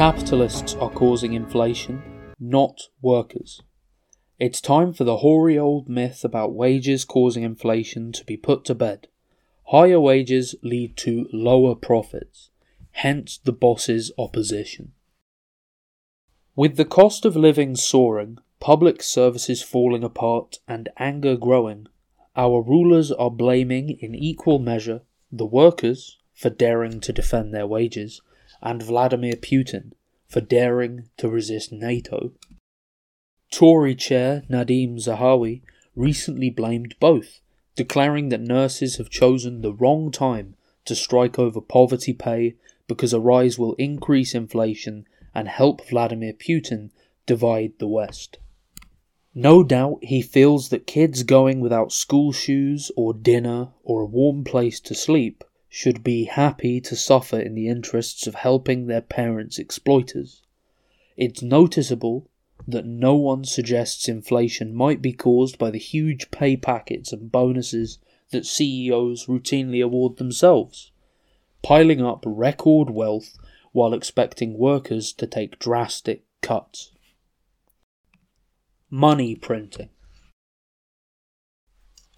Capitalists are causing inflation, not workers. It's time for the hoary old myth about wages causing inflation to be put to bed. Higher wages lead to lower profits, hence the boss's opposition. With the cost of living soaring, public services falling apart, and anger growing, our rulers are blaming in equal measure the workers for daring to defend their wages and Vladimir Putin for daring to resist NATO. Tory chair Nadhim Zahawi recently blamed both, declaring that nurses have chosen the wrong time to strike over poverty pay because a rise will increase inflation and help Vladimir Putin divide the West. No doubt he feels that kids going without school shoes or dinner or a warm place to sleep should be happy to suffer in the interests of helping their parents' exploiters. It's noticeable that no one suggests inflation might be caused by the huge pay packets and bonuses that CEOs routinely award themselves, piling up record wealth while expecting workers to take drastic cuts. Money printing.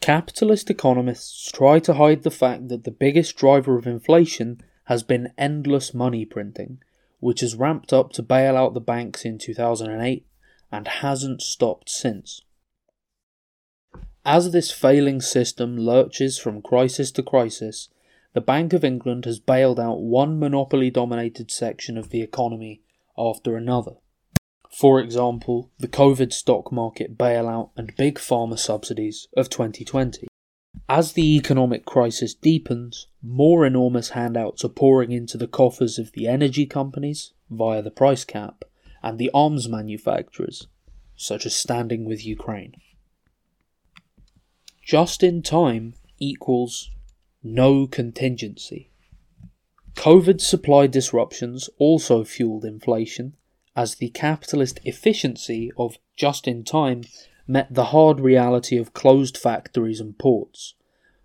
Capitalist economists try to hide the fact that the biggest driver of inflation has been endless money printing, which has ramped up to bail out the banks in 2008 and hasn't stopped since. As this failing system lurches from crisis to crisis, the Bank of England has bailed out one monopoly dominated section of the economy after another. For example, the COVID stock market bailout and big pharma subsidies of 2020. As the economic crisis deepens, more enormous handouts are pouring into the coffers of the energy companies via the price cap and the arms manufacturers, such as standing with Ukraine. Just in time equals no contingency. COVID supply disruptions also fueled inflation as the capitalist efficiency of just in time met the hard reality of closed factories and ports.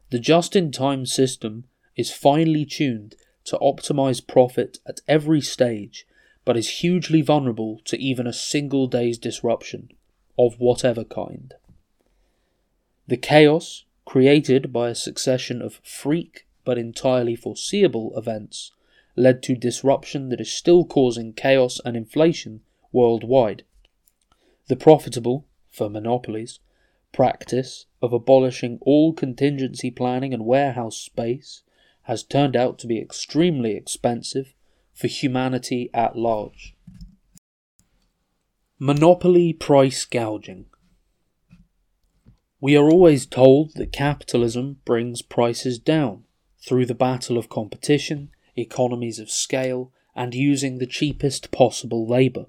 The just in time system is finely tuned to optimize profit at every stage, but is hugely vulnerable to even a single day's disruption, of whatever kind. The chaos created by a succession of freak but entirely foreseeable events led to disruption that is still causing chaos and inflation worldwide. The profitable, for monopolies, practice of abolishing all contingency planning and warehouse space has turned out to be extremely expensive for humanity at large. Monopoly price gouging. We are always told that capitalism brings prices down through the battle of competition economies of scale, and using the cheapest possible labour.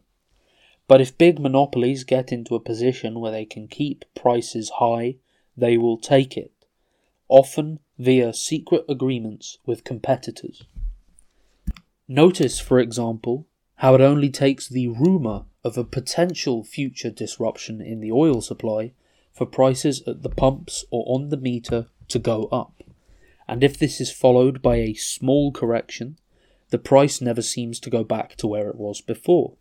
But if big monopolies get into a position where they can keep prices high, they will take it, often via secret agreements with competitors. Notice, for example, how it only takes the rumour of a potential future disruption in the oil supply for prices at the pumps or on the meter to go up and if this is followed by a small correction, the price never seems to go back to where it was before.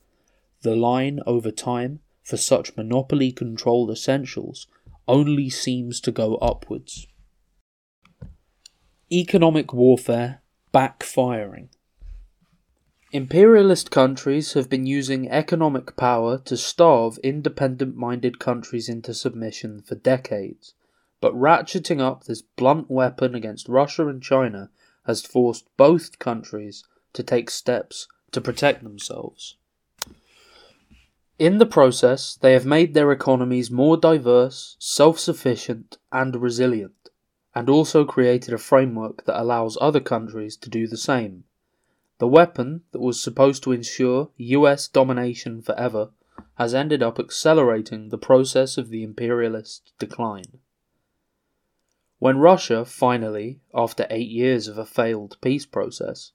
The line over time for such monopoly controlled essentials only seems to go upwards. Economic warfare backfiring. Imperialist countries have been using economic power to starve independent minded countries into submission for decades. But ratcheting up this blunt weapon against Russia and China has forced both countries to take steps to protect themselves. In the process, they have made their economies more diverse, self sufficient, and resilient, and also created a framework that allows other countries to do the same. The weapon that was supposed to ensure US domination forever has ended up accelerating the process of the imperialist decline. When Russia finally, after eight years of a failed peace process,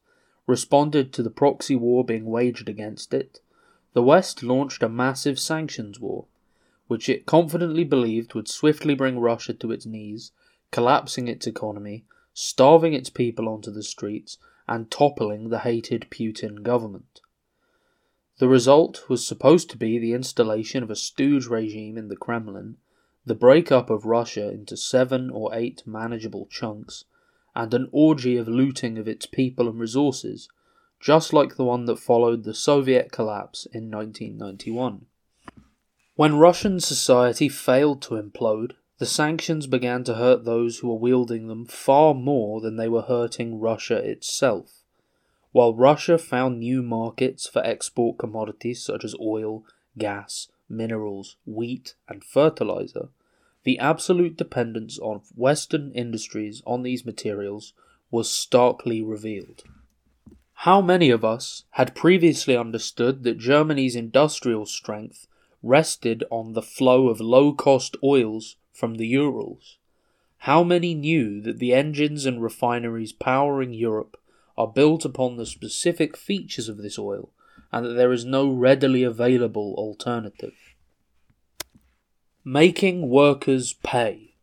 responded to the proxy war being waged against it, the West launched a massive sanctions war, which it confidently believed would swiftly bring Russia to its knees, collapsing its economy, starving its people onto the streets, and toppling the hated Putin government. The result was supposed to be the installation of a stooge regime in the Kremlin, the breakup of Russia into seven or eight manageable chunks, and an orgy of looting of its people and resources, just like the one that followed the Soviet collapse in 1991. When Russian society failed to implode, the sanctions began to hurt those who were wielding them far more than they were hurting Russia itself. While Russia found new markets for export commodities such as oil, gas, minerals, wheat, and fertilizer, the absolute dependence of Western industries on these materials was starkly revealed. How many of us had previously understood that Germany's industrial strength rested on the flow of low cost oils from the Urals? How many knew that the engines and refineries powering Europe are built upon the specific features of this oil and that there is no readily available alternative? Making workers pay.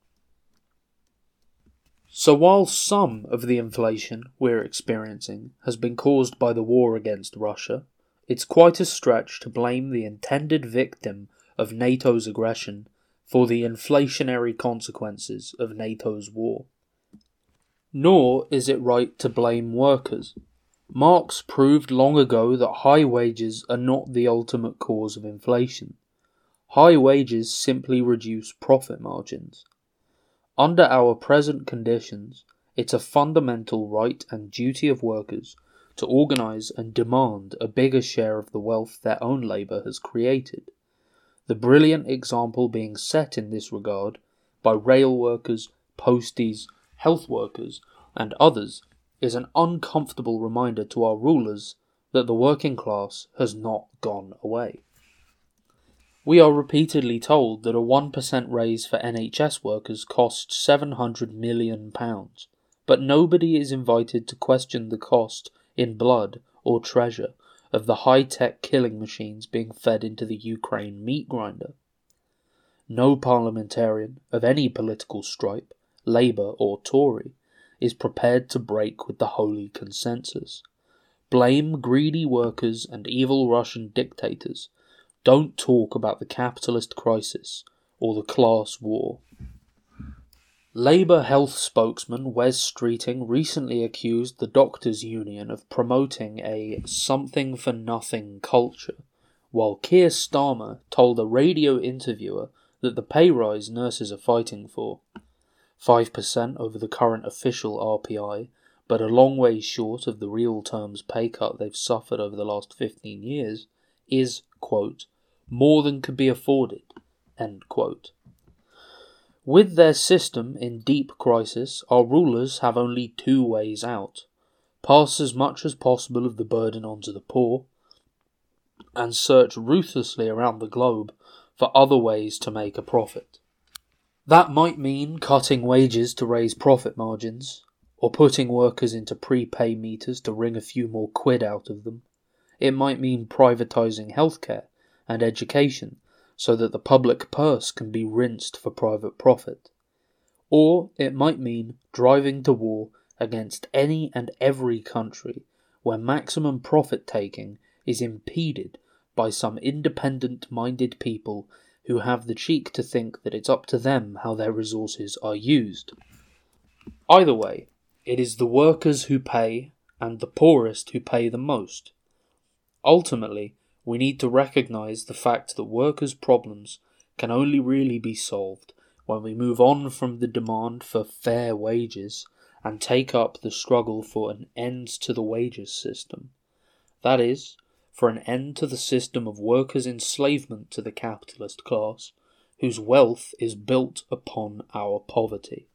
So, while some of the inflation we're experiencing has been caused by the war against Russia, it's quite a stretch to blame the intended victim of NATO's aggression for the inflationary consequences of NATO's war. Nor is it right to blame workers. Marx proved long ago that high wages are not the ultimate cause of inflation. High wages simply reduce profit margins. Under our present conditions, it's a fundamental right and duty of workers to organize and demand a bigger share of the wealth their own labor has created. The brilliant example being set in this regard by rail workers, posties, health workers, and others is an uncomfortable reminder to our rulers that the working class has not gone away. We are repeatedly told that a 1% raise for NHS workers costs £700 million, but nobody is invited to question the cost in blood or treasure of the high tech killing machines being fed into the Ukraine meat grinder. No parliamentarian of any political stripe, Labour or Tory, is prepared to break with the holy consensus. Blame greedy workers and evil Russian dictators don't talk about the capitalist crisis or the class war. Labour health spokesman Wes Streeting recently accused the Doctors' Union of promoting a something for nothing culture, while Keir Starmer told a radio interviewer that the pay rise nurses are fighting for 5% over the current official RPI, but a long way short of the real terms pay cut they've suffered over the last 15 years, is, quote, more than could be afforded, end quote. With their system in deep crisis, our rulers have only two ways out pass as much as possible of the burden onto the poor, and search ruthlessly around the globe for other ways to make a profit. That might mean cutting wages to raise profit margins, or putting workers into prepay meters to wring a few more quid out of them. It might mean privatizing healthcare and education so that the public purse can be rinsed for private profit. Or it might mean driving to war against any and every country where maximum profit taking is impeded by some independent minded people who have the cheek to think that it's up to them how their resources are used. Either way, it is the workers who pay and the poorest who pay the most. Ultimately, we need to recognize the fact that workers' problems can only really be solved when we move on from the demand for fair wages and take up the struggle for an end to the wages system. That is, for an end to the system of workers' enslavement to the capitalist class, whose wealth is built upon our poverty.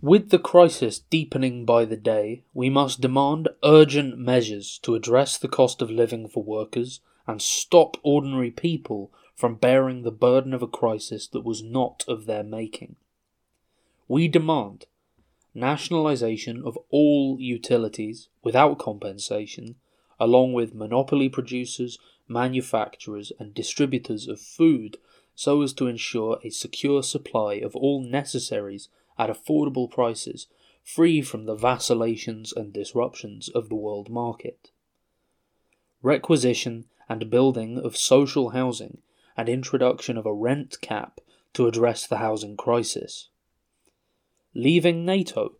With the crisis deepening by the day, we must demand urgent measures to address the cost of living for workers and stop ordinary people from bearing the burden of a crisis that was not of their making. We demand nationalisation of all utilities without compensation, along with monopoly producers, manufacturers, and distributors of food, so as to ensure a secure supply of all necessaries at affordable prices, free from the vacillations and disruptions of the world market. requisition and building of social housing, and introduction of a rent cap to address the housing crisis. Leaving NATO,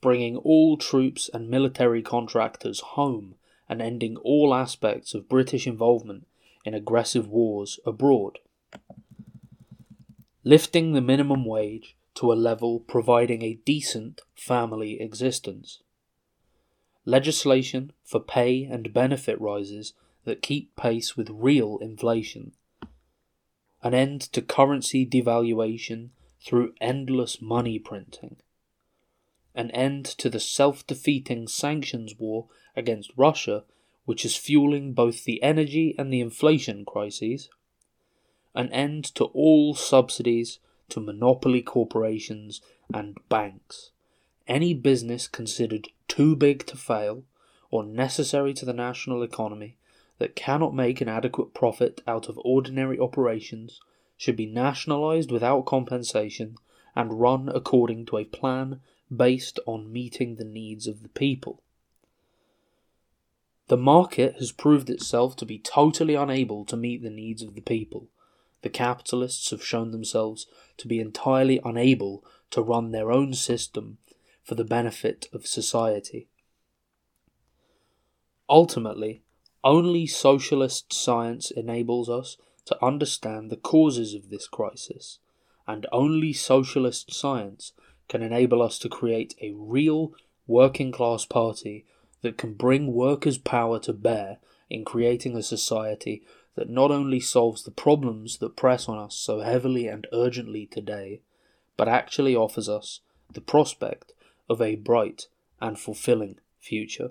bringing all troops and military contractors home, and ending all aspects of British involvement in aggressive wars abroad. Lifting the minimum wage to a level providing a decent family existence. Legislation for pay and benefit rises that keep pace with real inflation. An end to currency devaluation through endless money printing. An end to the self defeating sanctions war against Russia, which is fueling both the energy and the inflation crises. An end to all subsidies to monopoly corporations and banks. Any business considered too big to fail or necessary to the national economy that cannot make an adequate profit out of ordinary operations should be nationalized without compensation and run according to a plan based on meeting the needs of the people. The market has proved itself to be totally unable to meet the needs of the people. The capitalists have shown themselves to be entirely unable to run their own system for the benefit of society. Ultimately, only socialist science enables us to understand the causes of this crisis, and only socialist science can enable us to create a real working class party that can bring workers' power to bear in creating a society that not only solves the problems that press on us so heavily and urgently today, but actually offers us the prospect of a bright and fulfilling future.